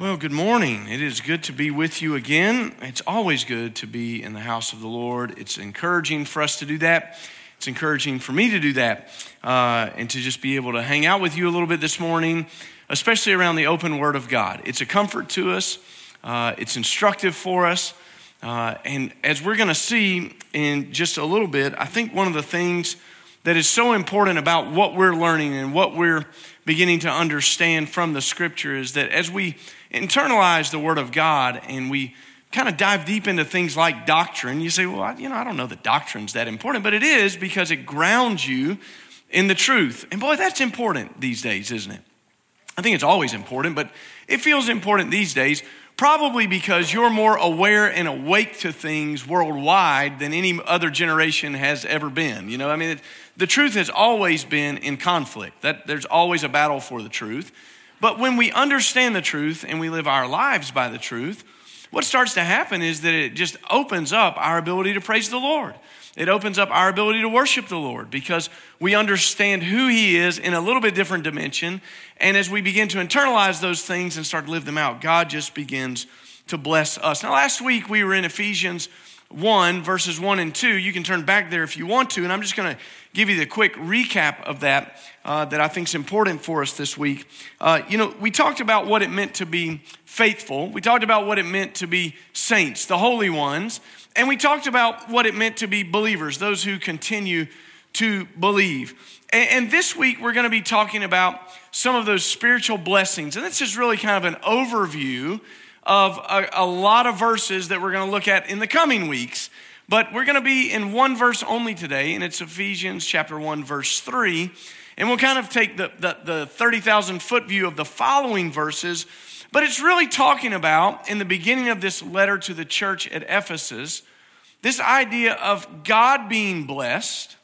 Well, good morning. It is good to be with you again. It's always good to be in the house of the Lord. It's encouraging for us to do that. It's encouraging for me to do that uh, and to just be able to hang out with you a little bit this morning, especially around the open Word of God. It's a comfort to us, uh, it's instructive for us. Uh, and as we're going to see in just a little bit, I think one of the things that is so important about what we're learning and what we're beginning to understand from the scripture is that as we internalize the Word of God and we kind of dive deep into things like doctrine, you say, well, I, you know, I don't know that doctrine's that important, but it is because it grounds you in the truth. And boy, that's important these days, isn't it? I think it's always important, but it feels important these days, probably because you're more aware and awake to things worldwide than any other generation has ever been. You know, I mean, it, the truth has always been in conflict. That there's always a battle for the truth. But when we understand the truth and we live our lives by the truth, what starts to happen is that it just opens up our ability to praise the Lord. It opens up our ability to worship the Lord because we understand who He is in a little bit different dimension. And as we begin to internalize those things and start to live them out, God just begins to bless us. Now, last week we were in Ephesians 1, verses 1 and 2. You can turn back there if you want to, and I'm just going to give you the quick recap of that uh, that I think is important for us this week. Uh, you know, we talked about what it meant to be faithful, we talked about what it meant to be saints, the holy ones, and we talked about what it meant to be believers, those who continue to believe. And, and this week we're going to be talking about some of those spiritual blessings, and this is really kind of an overview of a, a lot of verses that we're going to look at in the coming weeks. But we're going to be in one verse only today, and it's Ephesians chapter 1, verse 3. And we'll kind of take the, the, the 30,000 foot view of the following verses. But it's really talking about, in the beginning of this letter to the church at Ephesus, this idea of God being blessed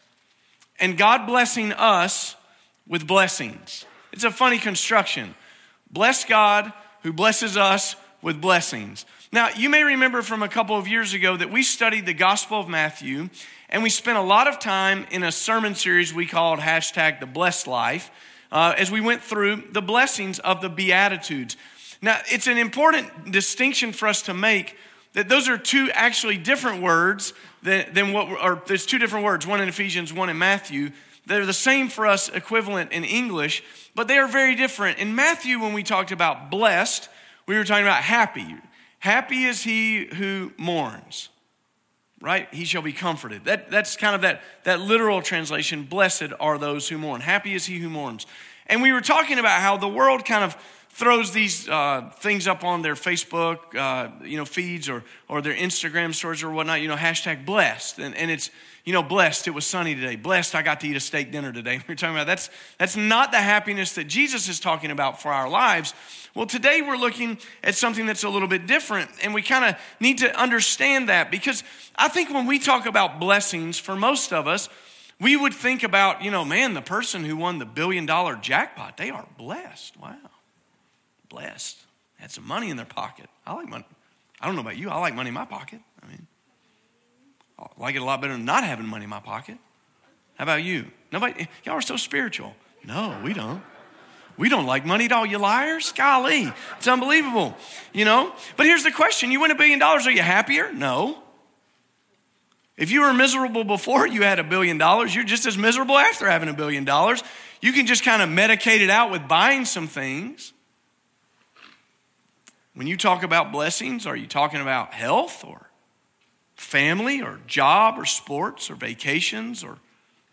and God blessing us with blessings. It's a funny construction. Bless God who blesses us with blessings. Now, you may remember from a couple of years ago that we studied the Gospel of Matthew, and we spent a lot of time in a sermon series we called hashtag the blessed life uh, as we went through the blessings of the Beatitudes. Now, it's an important distinction for us to make that those are two actually different words than, than what, or there's two different words, one in Ephesians, one in Matthew. They're the same for us, equivalent in English, but they are very different. In Matthew, when we talked about blessed, we were talking about happy. Happy is he who mourns, right? He shall be comforted. That, that's kind of that, that literal translation. Blessed are those who mourn. Happy is he who mourns. And we were talking about how the world kind of throws these uh, things up on their Facebook, uh, you know, feeds or, or their Instagram stories or whatnot, you know, hashtag blessed. And, and it's, you know, blessed, it was sunny today. Blessed, I got to eat a steak dinner today. We are talking about that's, that's not the happiness that Jesus is talking about for our lives. Well, today we're looking at something that's a little bit different, and we kind of need to understand that because I think when we talk about blessings, for most of us, we would think about, you know, man, the person who won the billion dollar jackpot, they are blessed. Wow. Blessed. Had some money in their pocket. I like money. I don't know about you, I like money in my pocket. I mean, I like it a lot better than not having money in my pocket. How about you? Nobody, y'all are so spiritual. No, we don't. We don't like money at all, you liars. Golly, it's unbelievable, you know? But here's the question you win a billion dollars, are you happier? No. If you were miserable before you had a billion dollars, you're just as miserable after having a billion dollars. You can just kind of medicate it out with buying some things. When you talk about blessings, are you talking about health or family or job or sports or vacations or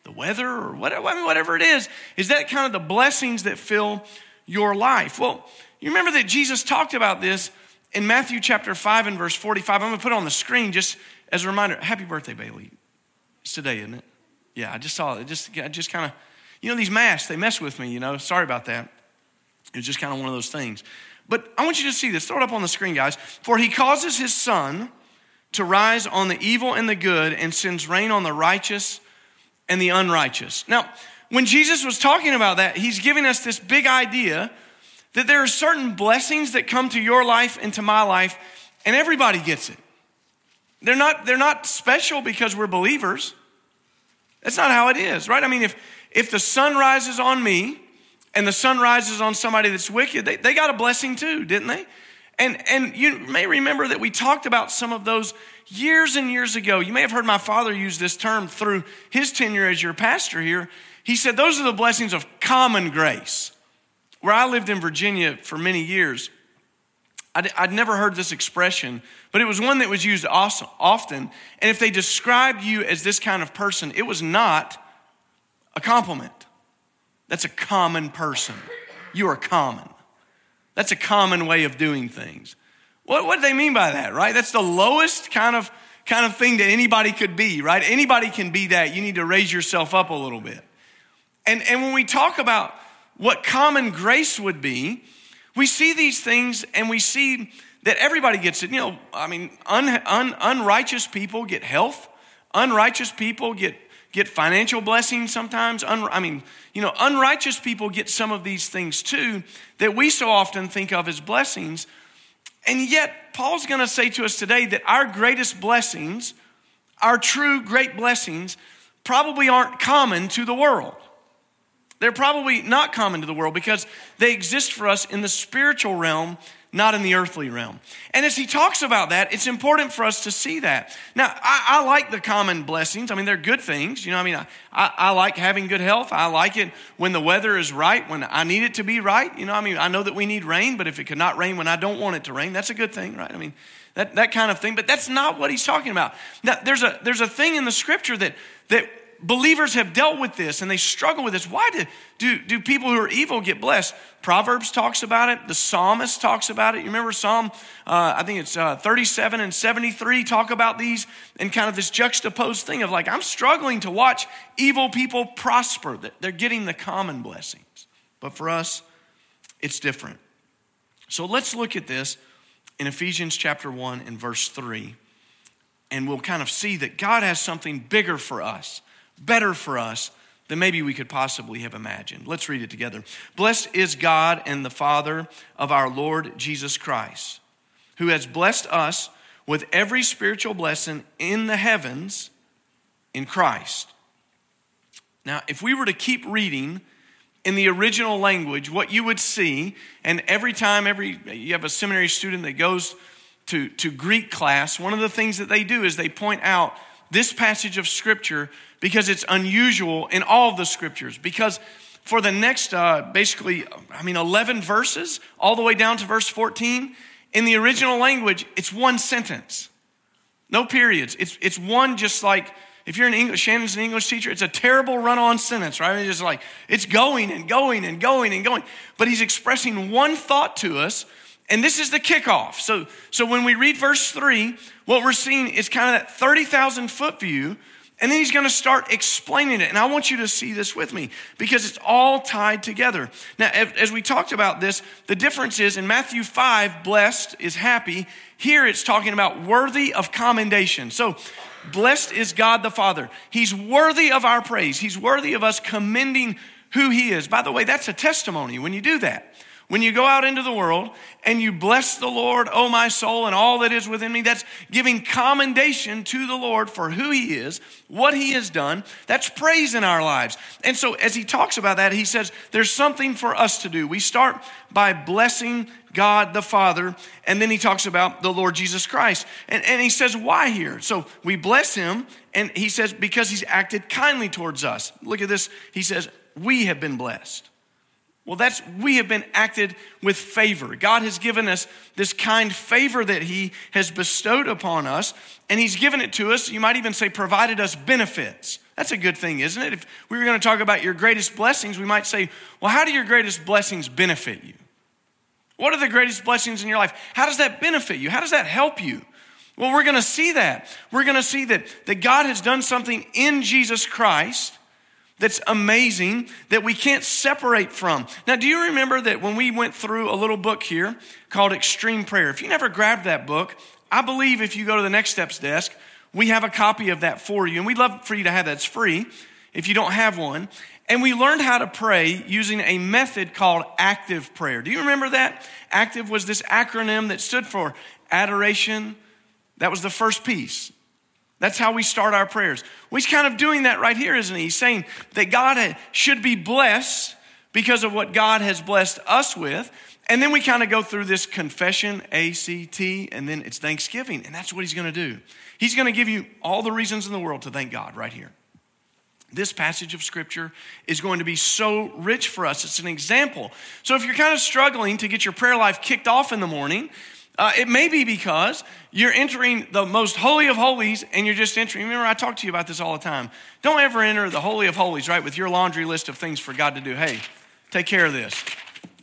the weather or whatever, I mean, whatever it is, is that kind of the blessings that fill your life? Well, you remember that Jesus talked about this in Matthew chapter 5 and verse 45. I'm going to put it on the screen just as a reminder. Happy birthday, Bailey. It's today, isn't it? Yeah, I just saw it. Just, I just kind of, you know, these masks, they mess with me, you know. Sorry about that. It's just kind of one of those things. But I want you to see this. Throw it up on the screen, guys. For he causes his sun to rise on the evil and the good and sends rain on the righteous and the unrighteous. Now, when Jesus was talking about that, he's giving us this big idea that there are certain blessings that come to your life and to my life, and everybody gets it. They're not, they're not special because we're believers. That's not how it is, right? I mean, if, if the sun rises on me and the sun rises on somebody that's wicked, they, they got a blessing too, didn't they? And, and you may remember that we talked about some of those years and years ago. You may have heard my father use this term through his tenure as your pastor here. He said, Those are the blessings of common grace. Where I lived in Virginia for many years, I'd, I'd, never heard this expression, but it was one that was used often. And if they described you as this kind of person, it was not a compliment. That's a common person. You are common. That's a common way of doing things. What, what do they mean by that, right? That's the lowest kind of, kind of thing that anybody could be, right? Anybody can be that. You need to raise yourself up a little bit. And, and when we talk about what common grace would be, we see these things and we see that everybody gets it. You know, I mean, un, un, unrighteous people get health, unrighteous people get, get financial blessings sometimes. Un, I mean, you know, unrighteous people get some of these things too that we so often think of as blessings. And yet, Paul's going to say to us today that our greatest blessings, our true great blessings, probably aren't common to the world. They're probably not common to the world because they exist for us in the spiritual realm, not in the earthly realm. And as he talks about that, it's important for us to see that. Now, I, I like the common blessings. I mean, they're good things. You know, I mean, I, I, I, like having good health. I like it when the weather is right, when I need it to be right. You know, I mean, I know that we need rain, but if it could not rain when I don't want it to rain, that's a good thing, right? I mean, that, that kind of thing. But that's not what he's talking about. Now, there's a, there's a thing in the scripture that, that believers have dealt with this and they struggle with this. Why do, do, do people who are evil get blessed? Proverbs talks about it. The psalmist talks about it. You remember Psalm, uh, I think it's uh, 37 and 73 talk about these and kind of this juxtaposed thing of like, I'm struggling to watch evil people prosper. They're getting the common blessings. But for us, it's different. So let's look at this in Ephesians chapter 1 and verse 3. And we'll kind of see that God has something bigger for us better for us than maybe we could possibly have imagined. Let's read it together. Blessed is God and the Father of our Lord Jesus Christ, who has blessed us with every spiritual blessing in the heavens in Christ. Now, if we were to keep reading in the original language, what you would see, and every time every you have a seminary student that goes to, to Greek class, one of the things that they do is they point out this passage of scripture because it's unusual in all the scriptures. Because for the next, uh, basically, I mean, 11 verses, all the way down to verse 14, in the original language, it's one sentence. No periods. It's, it's one just like, if you're an English, Shannon's an English teacher, it's a terrible run on sentence, right? It's just like, it's going and going and going and going. But he's expressing one thought to us, and this is the kickoff. So, so when we read verse three, what we're seeing is kind of that 30,000 foot view and then he's going to start explaining it. And I want you to see this with me because it's all tied together. Now, as we talked about this, the difference is in Matthew 5, blessed is happy. Here it's talking about worthy of commendation. So, blessed is God the Father. He's worthy of our praise, He's worthy of us commending who He is. By the way, that's a testimony when you do that. When you go out into the world and you bless the Lord, oh my soul, and all that is within me, that's giving commendation to the Lord for who He is, what He has done. That's praise in our lives. And so, as He talks about that, He says there's something for us to do. We start by blessing God the Father, and then He talks about the Lord Jesus Christ. And, and He says, why here? So, we bless Him, and He says, because He's acted kindly towards us. Look at this. He says, we have been blessed. Well, that's we have been acted with favor. God has given us this kind favor that He has bestowed upon us, and He's given it to us. You might even say, provided us benefits. That's a good thing, isn't it? If we were going to talk about your greatest blessings, we might say, well, how do your greatest blessings benefit you? What are the greatest blessings in your life? How does that benefit you? How does that help you? Well, we're going to see that. We're going to see that, that God has done something in Jesus Christ that's amazing that we can't separate from. Now, do you remember that when we went through a little book here called Extreme Prayer? If you never grabbed that book, I believe if you go to the Next Steps desk, we have a copy of that for you. And we'd love for you to have that. It's free if you don't have one. And we learned how to pray using a method called active prayer. Do you remember that? Active was this acronym that stood for adoration. That was the first piece. That's how we start our prayers. Well, he's kind of doing that right here, isn't he? He's saying that God should be blessed because of what God has blessed us with. And then we kind of go through this confession, A C T, and then it's Thanksgiving. And that's what he's going to do. He's going to give you all the reasons in the world to thank God right here. This passage of scripture is going to be so rich for us. It's an example. So if you're kind of struggling to get your prayer life kicked off in the morning, uh, it may be because you're entering the most holy of holies and you're just entering. Remember, I talk to you about this all the time. Don't ever enter the holy of holies, right, with your laundry list of things for God to do. Hey, take care of this.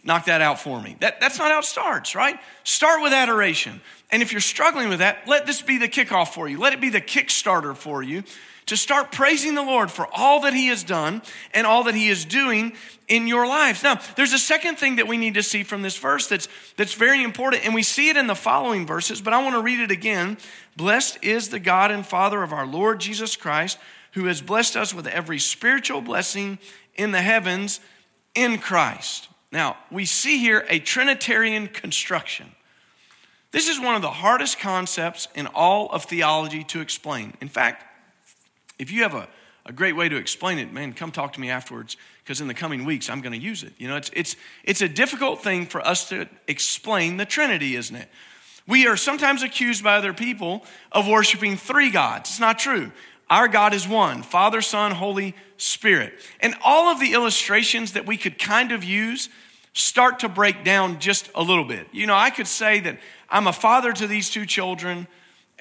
Knock that out for me. That, that's not how it starts, right? Start with adoration. And if you're struggling with that, let this be the kickoff for you. Let it be the kickstarter for you to start praising the Lord for all that He has done and all that He is doing in your lives. Now, there's a second thing that we need to see from this verse that's, that's very important, and we see it in the following verses, but I want to read it again. Blessed is the God and Father of our Lord Jesus Christ, who has blessed us with every spiritual blessing in the heavens in Christ. Now, we see here a Trinitarian construction. This is one of the hardest concepts in all of theology to explain. In fact, if you have a, a great way to explain it, man, come talk to me afterwards because in the coming weeks I'm going to use it. You know, it's, it's, it's a difficult thing for us to explain the Trinity, isn't it? We are sometimes accused by other people of worshiping three gods. It's not true. Our God is one Father, Son, Holy Spirit. And all of the illustrations that we could kind of use start to break down just a little bit. You know, I could say that I'm a father to these two children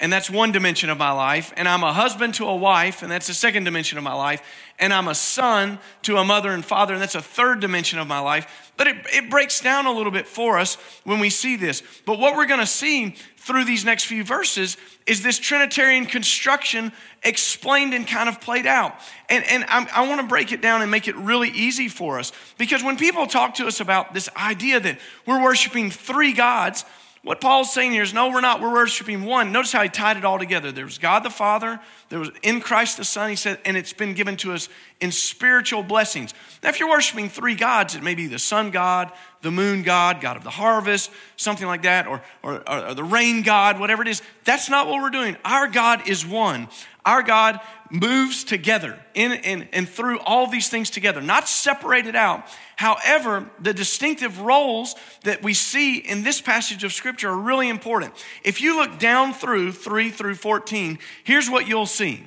and that's one dimension of my life. And I'm a husband to a wife, and that's the second dimension of my life. And I'm a son to a mother and father, and that's a third dimension of my life. But it, it breaks down a little bit for us when we see this. But what we're going to see through these next few verses is this Trinitarian construction explained and kind of played out. And, and I'm, i want to break it down and make it really easy for us. Because when people talk to us about this idea that we're worshiping three gods, what Paul's saying here is no, we're not. We're worshiping one. Notice how he tied it all together. There was God the Father, there was in Christ the Son, he said, and it's been given to us in spiritual blessings. Now, if you're worshiping three gods, it may be the sun god, the moon god, God of the harvest, something like that, or, or, or the rain god, whatever it is. That's not what we're doing. Our God is one. Our God moves together in, in and through all these things together, not separated out. However, the distinctive roles that we see in this passage of Scripture are really important. If you look down through 3 through 14, here's what you'll see.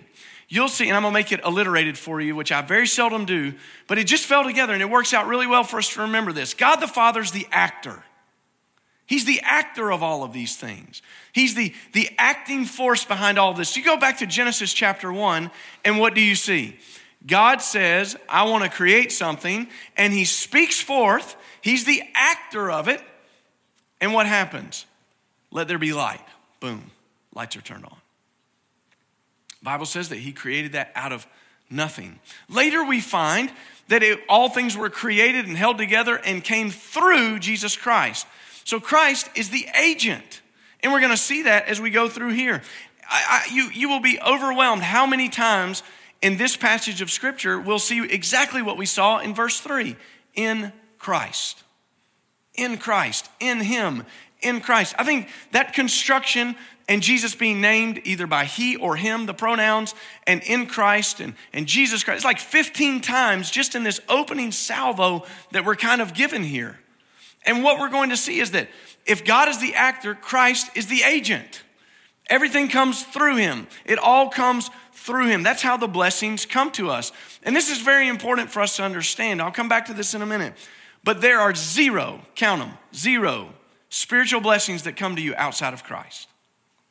You'll see, and I'm gonna make it alliterated for you, which I very seldom do, but it just fell together and it works out really well for us to remember this. God the Father's the actor. He's the actor of all of these things. He's the, the acting force behind all this. You go back to Genesis chapter 1, and what do you see? God says, I want to create something, and He speaks forth. He's the actor of it. And what happens? Let there be light. Boom, lights are turned on. Bible says that He created that out of nothing. Later, we find that it, all things were created and held together and came through Jesus Christ. So Christ is the agent. And we're going to see that as we go through here. I, I, you, you will be overwhelmed how many times in this passage of Scripture we'll see exactly what we saw in verse 3 in Christ. In Christ, in Him, in Christ. I think that construction and Jesus being named either by he or him, the pronouns, and in Christ and, and Jesus Christ. It's like 15 times just in this opening salvo that we're kind of given here. And what we're going to see is that if God is the actor, Christ is the agent. Everything comes through him, it all comes through him. That's how the blessings come to us. And this is very important for us to understand. I'll come back to this in a minute. But there are zero, count them, zero spiritual blessings that come to you outside of Christ.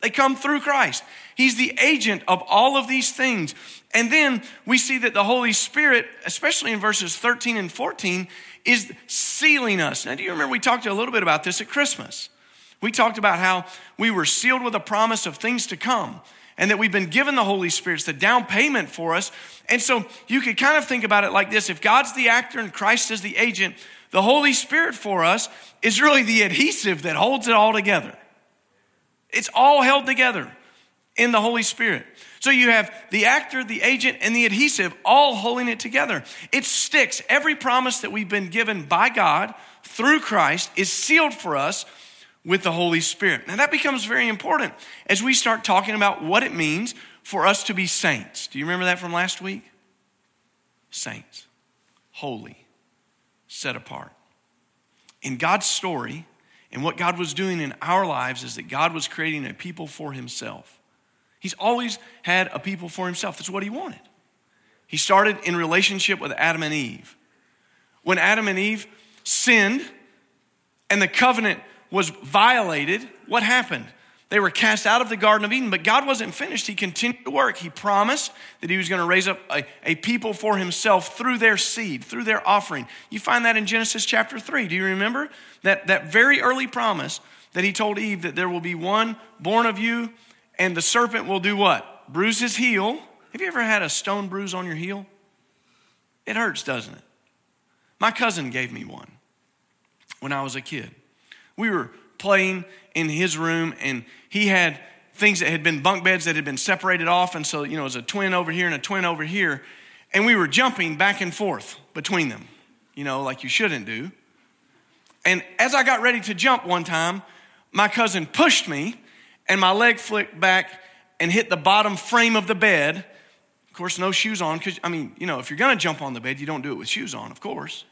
They come through Christ. He's the agent of all of these things. And then we see that the Holy Spirit, especially in verses 13 and 14, is sealing us. Now, do you remember we talked a little bit about this at Christmas? We talked about how we were sealed with a promise of things to come and that we've been given the Holy Spirit. It's the down payment for us. And so you could kind of think about it like this if God's the actor and Christ is the agent, the Holy Spirit for us is really the adhesive that holds it all together. It's all held together in the Holy Spirit. So you have the actor, the agent, and the adhesive all holding it together. It sticks. Every promise that we've been given by God through Christ is sealed for us with the Holy Spirit. Now that becomes very important as we start talking about what it means for us to be saints. Do you remember that from last week? Saints, holy, set apart. in God's story and what God was doing in our lives is that God was creating a people for himself. He's always had a people for himself. That's what he wanted. He started in relationship with Adam and Eve. When Adam and Eve sinned and the covenant was violated, what happened? They were cast out of the Garden of Eden, but God wasn't finished. He continued to work. He promised that He was going to raise up a, a, people for Himself through their seed, through their offering. You find that in Genesis chapter 3. Do you remember that, that very early promise that He told Eve that there will be one born of you, and the serpent will do what? Bruise his heel. Have you ever had a stone bruise on your heel? It hurts, doesn't it? My cousin gave me one when I was a kid. We were playing in his room, and he had things that had been bunk beds that had been separated off. And so, you know, it was a twin over here and a twin over here. And we were jumping back and forth between them, you know, like you shouldn't do. And as I got ready to jump one time, my cousin pushed me, and my leg flicked back and hit the bottom frame of the bed. Of course, no shoes on, because, I mean, you know, if you're gonna jump on the bed, you don't do it with shoes on, of course.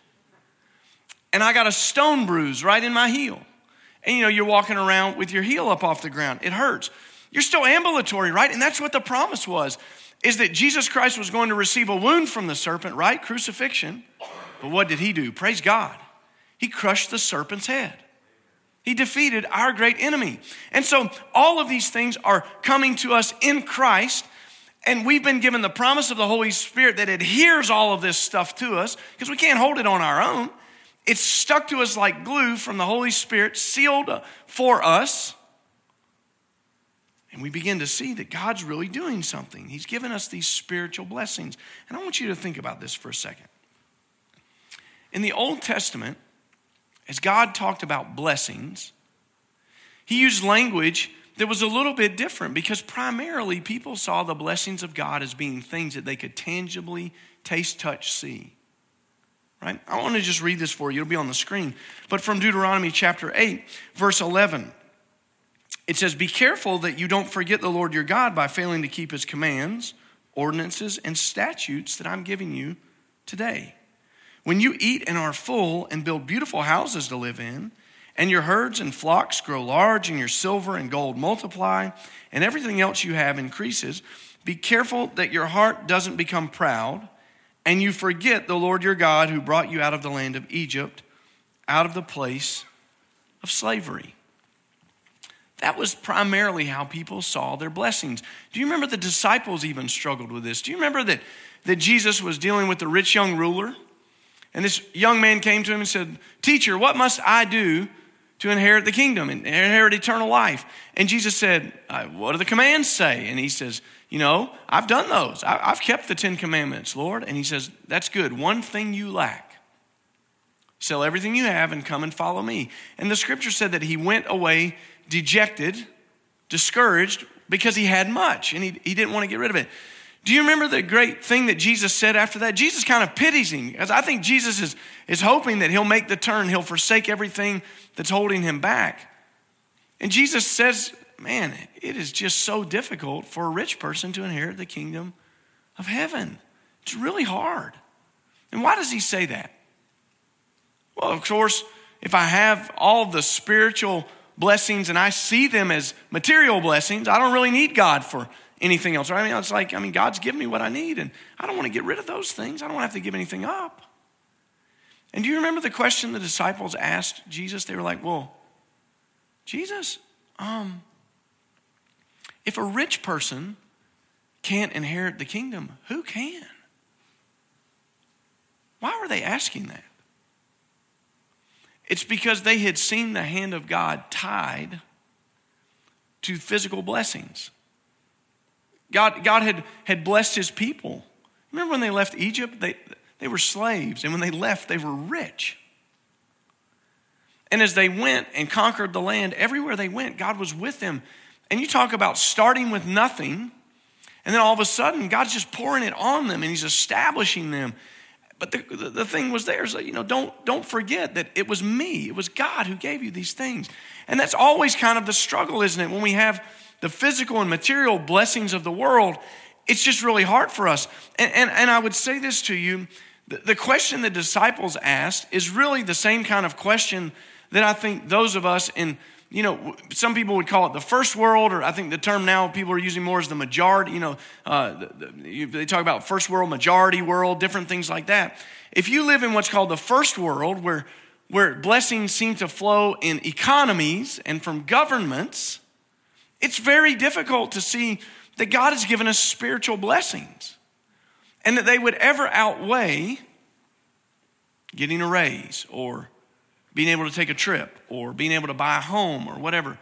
And I got a stone bruise right in my heel and you know, you're walking around with your heel up off the ground. It hurts. You're still ambulatory, right? And that's what the promise was is that Jesus Christ was going to receive a wound from the serpent, right? Crucifixion. But what did he do? Praise God. He crushed the serpent's head. He defeated our great enemy. And so all of these things are coming to us in Christ. And we've been given the promise of the Holy Spirit that adheres all of this stuff to us because we can't hold it on our own. It's stuck to us like glue from the Holy Spirit, sealed uh, for us. And we begin to see that God's really doing something. He's given us these spiritual blessings. And I want you to think about this for a second. In the Old Testament, as God talked about blessings, he used language that was a little bit different because primarily people saw the blessings of God as being things that they could tangibly taste, touch, see right? I want to just read this for you. It'll be on the screen. But from Deuteronomy chapter 8, verse 11, it says, Be careful that you don't forget the Lord your God by failing to keep his commands, ordinances, and statutes that I'm giving you today. When you eat and are full and build beautiful houses to live in, and your herds and flocks grow large, and your silver and gold multiply, and everything else you have increases, be careful that your heart doesn't become proud and you forget the Lord your God who brought you out of the land of Egypt, out of the place of slavery. That was primarily how people saw their blessings. Do you remember the disciples even struggled with this? Do you remember that, that Jesus was dealing with the rich young ruler? And this young man came to him and said, Teacher, what must I do to inherit the kingdom and inherit eternal life? And Jesus said, uh, What do the commands say? And he says, you know, I've done those. I've kept the Ten Commandments, Lord. And he says, That's good. One thing you lack sell everything you have and come and follow me. And the scripture said that he went away dejected, discouraged, because he had much and he, he didn't want to get rid of it. Do you remember the great thing that Jesus said after that? Jesus kind of pities him I think Jesus is, is hoping that he'll make the turn, he'll forsake everything that's holding him back. And Jesus says man, it is just so difficult for a rich person to inherit the kingdom of heaven. It's really hard. And why does he say that? Well, of course, if I have all the spiritual blessings and I see them as material blessings, I don't really need God for anything else. Right? I mean, it's like, I mean, God's given me what I need, and I don't want to get rid of those things. I don't want to have to give anything up. And do you remember the question the disciples asked Jesus? They were like, Well, Jesus, um, if a rich person can't inherit the kingdom, who can? Why were they asking that? It's because they had seen the hand of God tied to physical blessings. God, God had, had blessed his people. Remember when they left Egypt? They, they were slaves, and when they left, they were rich. And as they went and conquered the land, everywhere they went, God was with them. And you talk about starting with nothing, and then all of a sudden, God's just pouring it on them and He's establishing them. But the, the, the thing was there that, you know, don't, don't forget that it was me, it was God who gave you these things. And that's always kind of the struggle, isn't it? When we have the physical and material blessings of the world, it's just really hard for us. And, and, and I would say this to you The, the question the disciples asked is really the same kind of question that I think those of us in you know, some people would call it the first world, or I think the term now people are using more is the majority. You know, uh, the, the, they talk about first world, majority world, different things like that. If you live in what's called the first world, where where blessings seem to flow in economies and from governments, it's very difficult to see that God has given us spiritual blessings and that they would ever outweigh getting a raise or being able to take a trip or being able to buy a home or whatever.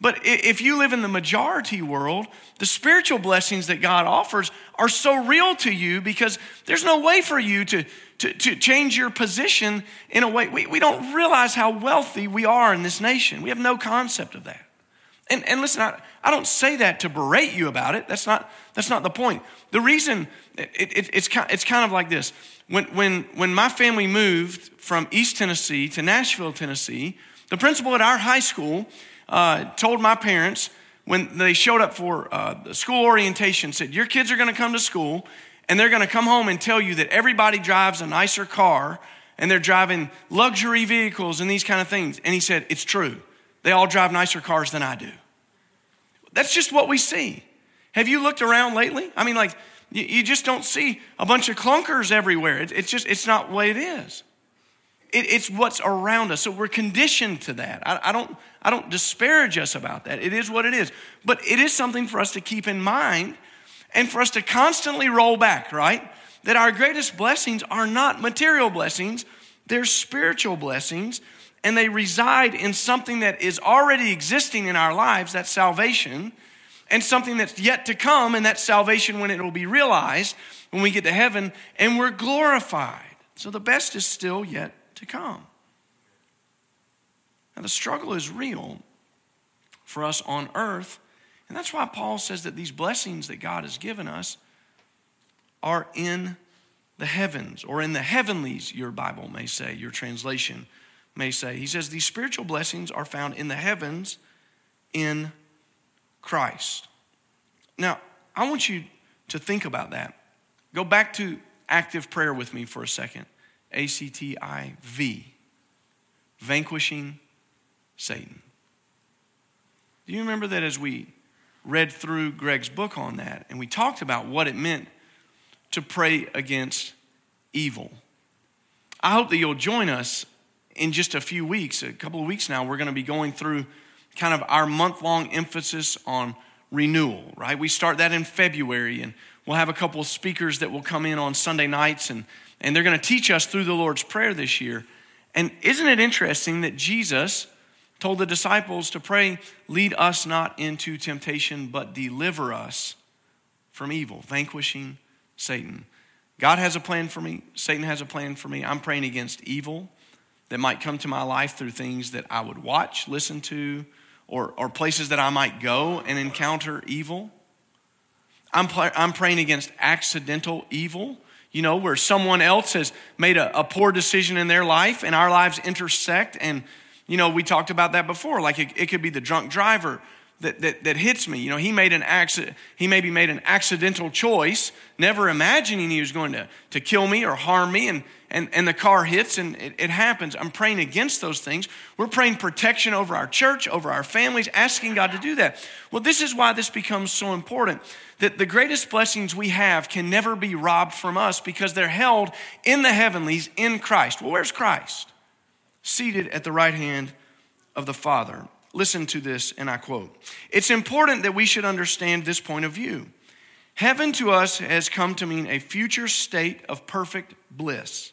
But if you live in the majority world, the spiritual blessings that God offers are so real to you because there's no way for you to, to, to change your position in a way. We, we don't realize how wealthy we are in this nation. We have no concept of that. And, and listen, I, I don't say that to berate you about it. That's not, that's not the point. The reason, it, it, it's, it's kind of like this. When, when, when my family moved from East Tennessee to Nashville, Tennessee, the principal at our high school uh, told my parents when they showed up for uh, the school orientation, said, Your kids are going to come to school and they're going to come home and tell you that everybody drives a nicer car and they're driving luxury vehicles and these kind of things. And he said, It's true. They all drive nicer cars than I do. That's just what we see. Have you looked around lately? I mean, like, you, just don't see a bunch of clunkers everywhere. it's just, it's not what it is. It, it's what's around us. So we're conditioned to that. I, don't, I don't disparage us about that. It is what it is. But it is something for us to keep in mind and for us to constantly roll back, right? That our greatest blessings are not material blessings, they're spiritual blessings, and they reside in something that is already existing in our lives, that's salvation, and something that's yet to come, and that's salvation when it will be realized when we get to heaven and we're glorified. So the best is still yet to come. Now, the struggle is real for us on earth, and that's why Paul says that these blessings that God has given us are in the heavens, or in the heavenlies, your Bible may say, your translation may say. He says these spiritual blessings are found in the heavens in Christ. Now, I want you to think about that. Go back to active prayer with me for a second. A C T I V, vanquishing Satan. Do you remember that as we read through Greg's book on that and we talked about what it meant to pray against evil? I hope that you'll join us in just a few weeks, a couple of weeks now. We're going to be going through kind of our month long emphasis on renewal, right? We start that in February and we'll have a couple of speakers that will come in on Sunday nights and and they're going to teach us through the Lord's Prayer this year. And isn't it interesting that Jesus told the disciples to pray, Lead us not into temptation, but deliver us from evil, vanquishing Satan. God has a plan for me, Satan has a plan for me. I'm praying against evil that might come to my life through things that I would watch, listen to, or, or places that I might go and encounter evil. I'm, I'm praying against accidental evil you know, where someone else has made a, a, poor decision in their life and our lives intersect. And, you know, we talked about that before. Like it, it could be the drunk driver that, that, that hits me. You know, he made an accident, he maybe made an accidental choice, never imagining he was going to, to kill me or harm me. And, and, and the car hits and it, it happens. I'm praying against those things. We're praying protection over our church, over our families, asking God to do that. Well, this is why this becomes so important that the greatest blessings we have can never be robbed from us because they're held in the heavenlies in Christ. Well, where's Christ? Seated at the right hand of the Father. Listen to this, and I quote It's important that we should understand this point of view. Heaven to us has come to mean a future state of perfect bliss.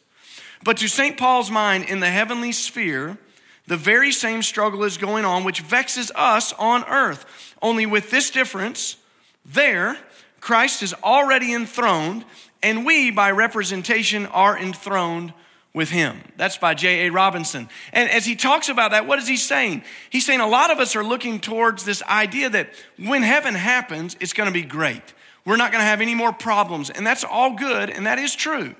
But to St. Paul's mind, in the heavenly sphere, the very same struggle is going on which vexes us on earth. Only with this difference there, Christ is already enthroned, and we, by representation, are enthroned with him. That's by J.A. Robinson. And as he talks about that, what is he saying? He's saying a lot of us are looking towards this idea that when heaven happens, it's going to be great. We're not going to have any more problems. And that's all good, and that is true.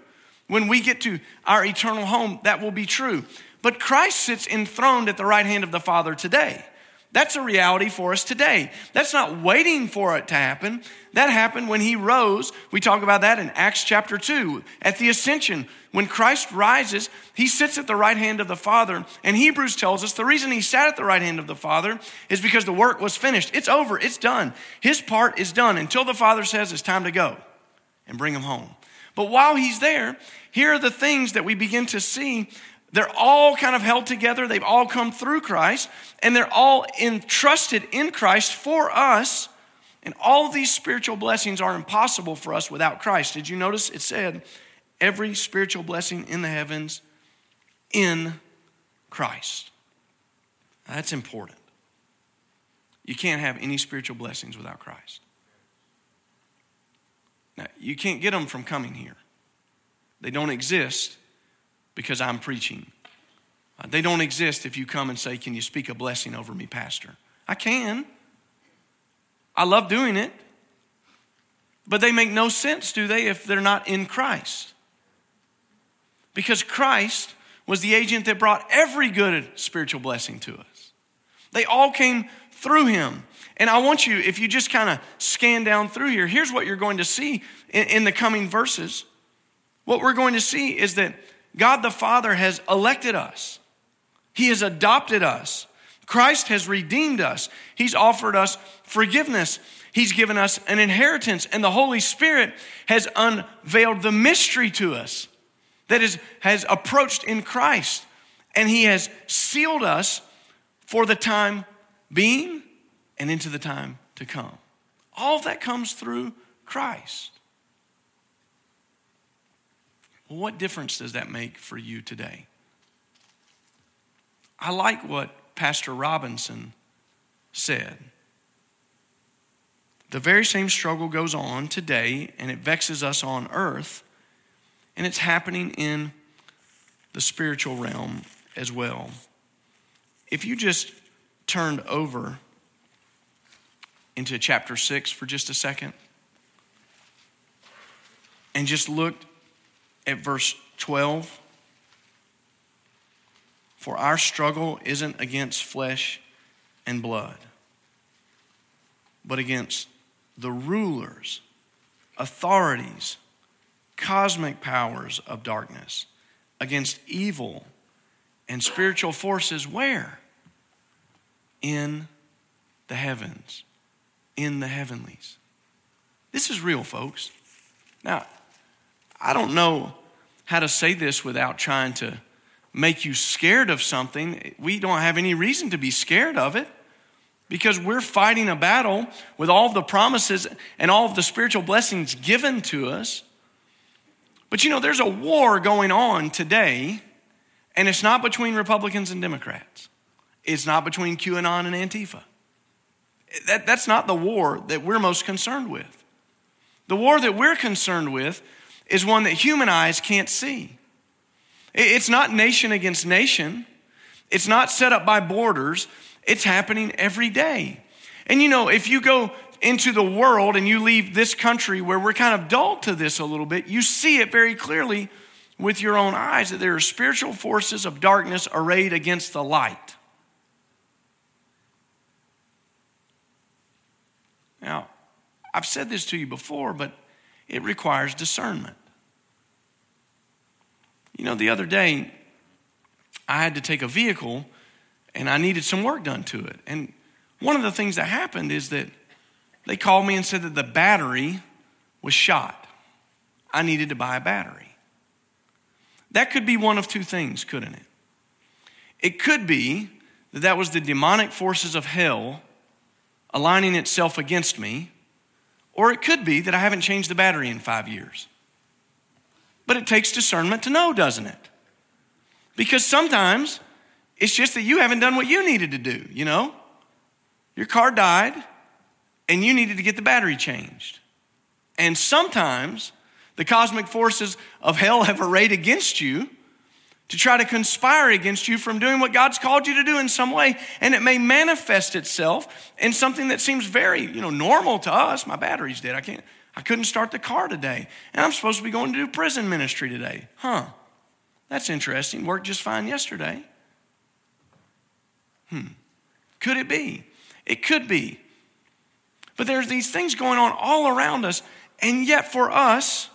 When we get to our eternal home, that will be true. But Christ sits enthroned at the right hand of the Father today. That's a reality for us today. That's not waiting for it to happen. That happened when he rose. We talk about that in Acts chapter 2 at the ascension. When Christ rises, he sits at the right hand of the Father. And Hebrews tells us the reason he sat at the right hand of the Father is because the work was finished. It's over, it's done. His part is done until the Father says it's time to go and bring him home. But while he's there, here are the things that we begin to see they're all kind of held together. They've all come through Christ, and they're all entrusted in Christ for us. And all these spiritual blessings are impossible for us without Christ. Did you notice it said every spiritual blessing in the heavens in Christ? That's important. You can't have any spiritual blessings without Christ. Now, you can't get them from coming here, they don't exist because I'm preaching. Uh, they don't exist if you come and say, Can you speak a blessing over me, Pastor? I can. I love doing it. But they make no sense, do they, if they're not in Christ? Because Christ was the agent that brought every good spiritual blessing to us. They all came through him. And I want you, if you just kind of scan down through here, here's what you're going to see in, in the coming verses. What we're going to see is that God the Father has elected us, He has adopted us. Christ has redeemed us. He's offered us forgiveness. He's given us an inheritance, and the Holy Spirit has unveiled the mystery to us that is, has approached in Christ, and He has sealed us for the time being and into the time to come. All that comes through Christ. Well, what difference does that make for you today? I like what Pastor Robinson said. The very same struggle goes on today, and it vexes us on earth, and it's happening in the spiritual realm as well. If you just turned over into chapter 6 for just a second and just looked at verse 12. For our struggle isn't against flesh and blood, but against the rulers, authorities, cosmic powers of darkness, against evil and spiritual forces where? In the heavens, in the heavenlies. This is real, folks. Now, I don't know how to say this without trying to make you scared of something. We don't have any reason to be scared of it because we're fighting a battle with all of the promises and all of the spiritual blessings given to us. But you know, there's a war going on today, and it's not between Republicans and Democrats. It's not between QAnon and Antifa. That, that's not the war that we're most concerned with. The war that we're concerned with is one that human eyes can't see. It's not nation against nation, it's not set up by borders, it's happening every day. And you know, if you go into the world and you leave this country where we're kind of dull to this a little bit, you see it very clearly with your own eyes that there are spiritual forces of darkness arrayed against the light. Now, I've said this to you before, but it requires discernment. You know, the other day, I had to take a vehicle and I needed some work done to it. And one of the things that happened is that they called me and said that the battery was shot. I needed to buy a battery. That could be one of two things, couldn't it? It could be that that was the demonic forces of hell aligning itself against me, or it could be that I haven't changed the battery in five years. But it takes discernment to know, doesn't it? Because sometimes it's just that you haven't done what you needed to do, you know? Your car died and you needed to get the battery changed. And sometimes the cosmic forces of hell have arrayed against you to try to conspire against you from doing what God's called you to do in some way. And it may manifest itself in something that seems very, you know, normal to us. My battery's dead. I can't, I couldn't start the car today. And I'm supposed to be going to do prison ministry today. Huh. That's interesting. Worked just fine yesterday. Hmm. Could it be? It could be. But there's these things going on all around us, and yet for us,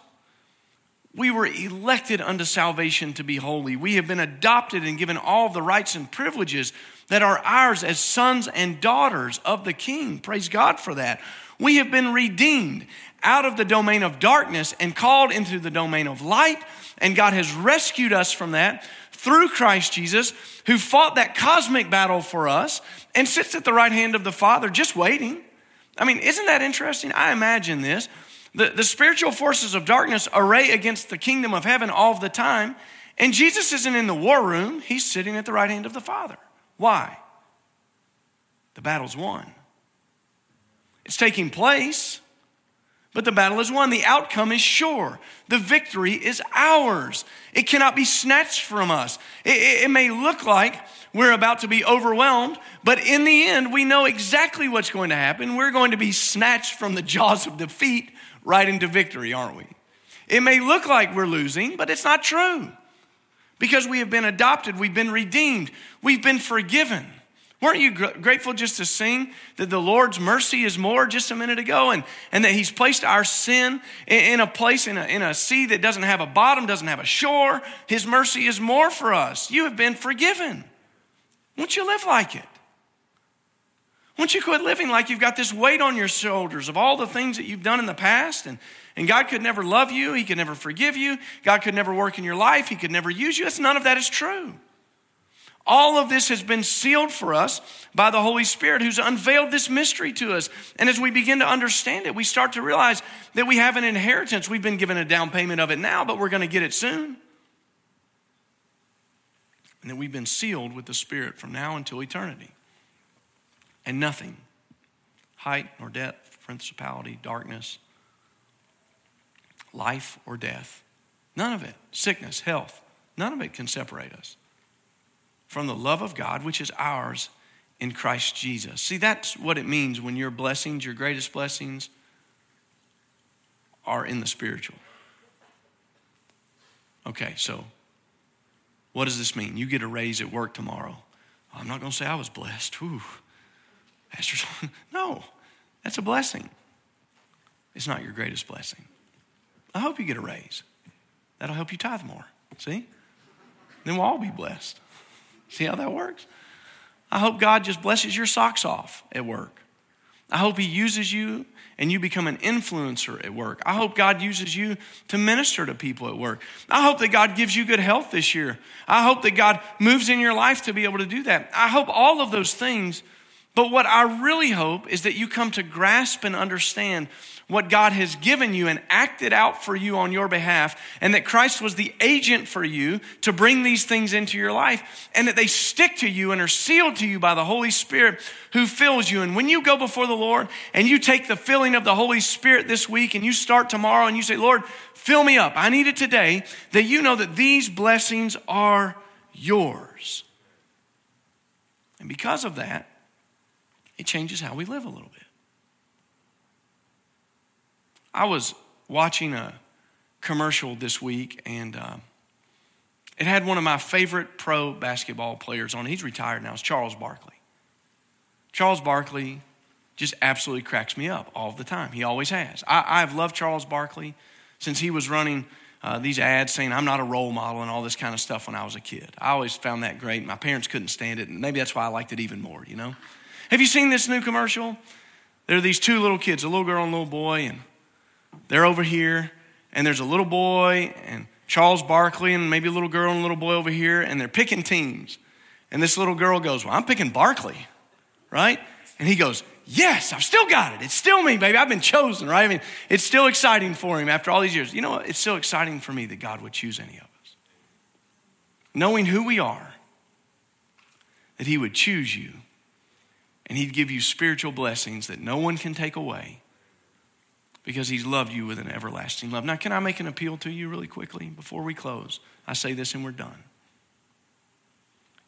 we were elected unto salvation to be holy. We have been adopted and given all the rights and privileges that are ours as sons and daughters of the King. Praise God for that. We have been redeemed out of the domain of darkness and called into the domain of light, and God has rescued us from that through Christ Jesus, who fought that cosmic battle for us and sits at the right hand of the Father just waiting. I mean, isn't that interesting? I imagine this. The, the spiritual forces of darkness array against the kingdom of heaven all the time, and Jesus isn't in the war room, he's sitting at the right hand of the Father. Why? The battle's won. It's taking place, but the battle is won. The outcome is sure. The victory is ours. It cannot be snatched from us. It, it, it, may look like we're about to be overwhelmed, but in the end, we know exactly what's going to happen. We're going to be snatched from the jaws of defeat right into victory, aren't we? It may look like we're losing, but it's not true. Because we have been adopted, we've been redeemed, we've been forgiven. Weren't you gr- grateful just to sing that the Lord's mercy is more just a minute ago and, and that He's placed our sin in, in a place, in a, in a sea that doesn't have a bottom, doesn't have a shore? His mercy is more for us. You have been forgiven. Won't you live like it? Won't you quit living like you've got this weight on your shoulders of all the things that you've done in the past and, and God could never love you, He could never forgive you, God could never work in your life, He could never use you? That's, none of that is true. All of this has been sealed for us by the Holy Spirit who's unveiled this mystery to us. And as we begin to understand it, we start to realize that we have an inheritance. We've been given a down payment of it now, but we're going to get it soon. And that we've been sealed with the Spirit from now until eternity. And nothing, height nor depth, principality, darkness, life or death, none of it, sickness, health, none of it can separate us from the love of God, which is ours in Christ Jesus. See, that's what it means when your blessings, your greatest blessings, are in the spiritual. Okay, so what does this mean? You get a raise at work tomorrow. I'm not going to say I was blessed. No, that's a blessing. It's not your greatest blessing. I hope you get a raise. That'll help you tithe more. See? Then we'll all be blessed. See how that works? I hope God just blesses your socks off at work. I hope He uses you and you become an influencer at work. I hope God uses you to minister to people at work. I hope that God gives you good health this year. I hope that God moves in your life to be able to do that. I hope all of those things. But what I really hope is that you come to grasp and understand what God has given you and acted out for you on your behalf, and that Christ was the agent for you to bring these things into your life, and that they stick to you and are sealed to you by the Holy Spirit who fills you. And when you go before the Lord and you take the filling of the Holy Spirit this week and you start tomorrow and you say, Lord, fill me up, I need it today, that you know that these blessings are yours. And because of that, it changes how we live a little bit. I was watching a commercial this week, and uh, it had one of my favorite pro basketball players on. He's retired now. It's Charles Barkley. Charles Barkley just absolutely cracks me up all the time. He always has. I, have loved Charles Barkley since he was running uh, these ads saying I'm not a role model and all this kind of stuff when I was a kid. I always found that great. My parents couldn't stand it, and maybe that's why I liked it even more, you know? Have you seen this new commercial? There are these two little kids, a little girl and a little boy, and they're over here, and there's a little boy and Charles Barkley and maybe a little girl and a little boy over here, and they're picking teams. And this little girl goes, Well, I'm picking Barkley, right? And he goes, Yes, I've still got it. It's still me, baby. I've been chosen, right? I mean, it's still exciting for him after all these years. You know what? It's still exciting for me that God would choose any of us. Knowing who we are, that He would choose you, and He'd give you spiritual blessings that no one can take away because he's loved you with an everlasting love. Now, can I make an appeal to you really quickly before we close? I say this and we're done.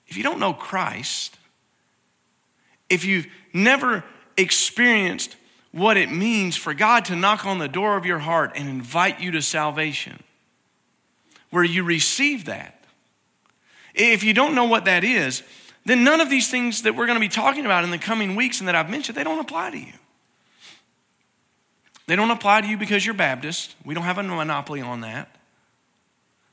If you don't know Christ, if you've never experienced what it means for God to knock on the door of your heart and invite you to salvation, where you receive that, if you don't know what that is, then none of these things that we're going to be talking about in the coming weeks and that I've mentioned, they don't apply to you. They don't apply to you because you're Baptist. We don't have a monopoly on that.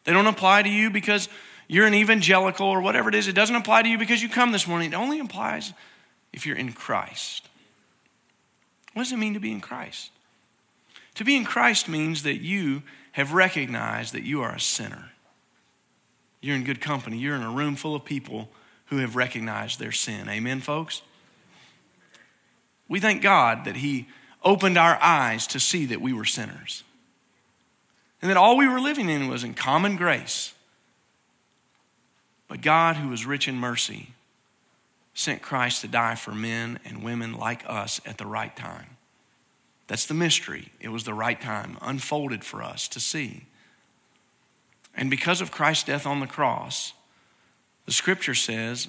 They don't apply to you because you're an evangelical or whatever it is. It doesn't apply to you because you come this morning. It only applies if you're in Christ. What does it mean to be in Christ? To be in Christ means that you have recognized that you are a sinner. You're in good company. You're in a room full of people who have recognized their sin. Amen, folks? We thank God that He opened our eyes to see that we were sinners and that all we were living in was in common grace. But God, who was rich in mercy, sent Christ to die for men and women like us at the right time. That's the mystery. It was the right time, unfolded for us to see. And because of Christ's death on the cross, the scripture says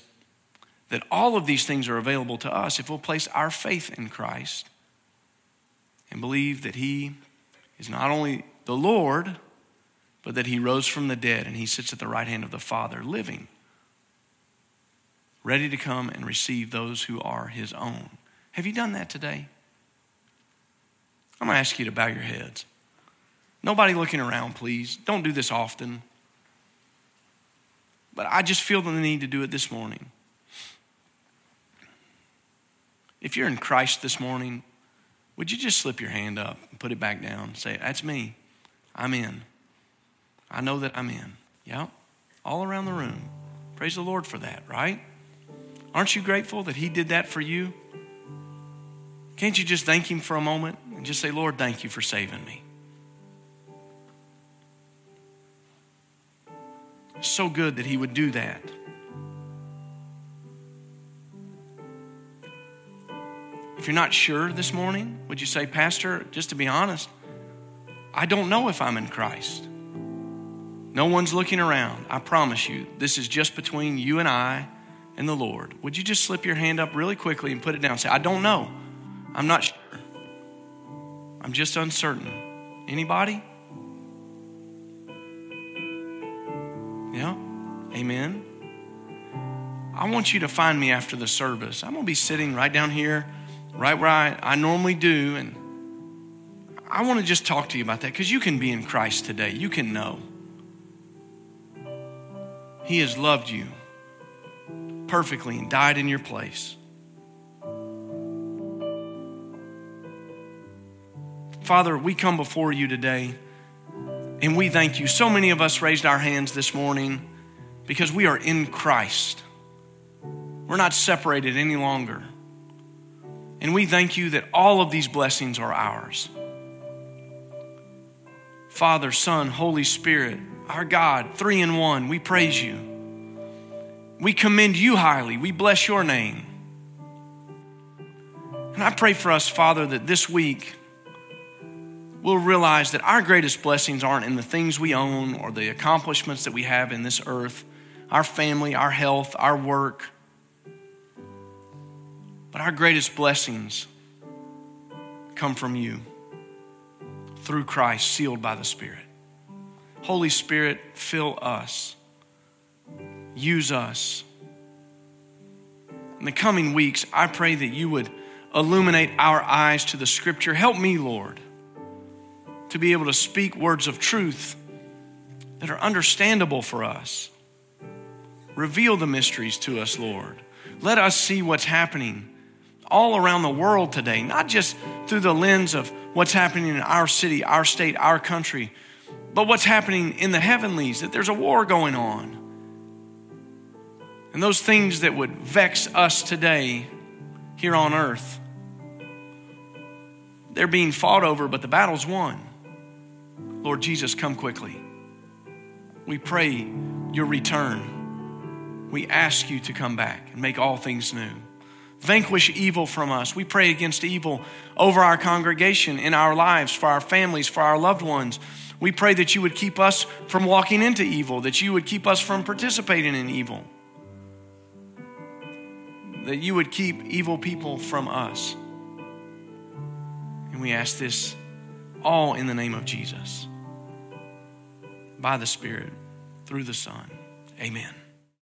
that all of these things are available to us if we'll place our faith in Christ and believe that He is not only the Lord, but that He rose from the dead and He sits at the right hand of the Father, living, ready to come and receive those who are His own. Have you done that today? I'm going to ask you to bow your heads. Nobody looking around, please. Don't do this often. But I just feel the need to do it this morning. If you're in Christ this morning, would you just slip your hand up and put it back down? Say, That's me. I'm in. I know that I'm in. Yeah, all around the room. Praise the Lord for that, right? Aren't you grateful that He did that for you? Can't you just thank Him for a moment and just say, Lord, thank you for saving me? So good that He would do that. If you're not sure this morning, would you say, Pastor, just to be honest, I don't know if I'm in Christ. No one's looking around. I promise you, this is just between you and I and the Lord. Would you just slip your hand up really quickly and put it down? Say, I don't know. I'm not sure. I'm just uncertain. Anybody? Yeah? Amen. I want you to find me after the service. I'm going to be sitting right down here right where I, I normally do. And I want to just talk to you about that because you can be in Christ today. You can know. He has loved you perfectly and died in your place. Father, we come before you today and we thank you. So many of us raised our hands this morning because we are in Christ. We're not separated any longer. And we thank you that all of these blessings are ours. Father, Son, Holy Spirit, our God, three in one, we praise you. We commend you highly. We bless your name. And I pray for us, Father, that this week we'll realize that our greatest blessings aren't in the things we own or the accomplishments that we have in this earth, our family, our health, our work but our greatest blessings come from you through Christ, sealed by the Spirit. Holy Spirit, fill us, use us. In the coming weeks, I pray that you would illuminate our eyes to the Scripture. Help me, Lord, to be able to speak words of truth that are understandable for us. Reveal the mysteries to us, Lord. Let us see what's happening all around the world today, not just through the lens of what's happening in our city, our state, our country, but what's happening in the heavenlies, that there's a war going on. And those things that would vex us today here on earth, they're being fought over, but the battle's won. Lord Jesus, come quickly. We pray your return. We ask you to come back and make all things new. Vanquish evil from us. We pray against evil over our congregation, in our lives, for our families, for our loved ones. We pray that you would keep us from walking into evil, that you would keep us from participating in evil, that you would keep evil people from us. And we ask this all in the name of Jesus, by the Spirit, through the Son. Amen.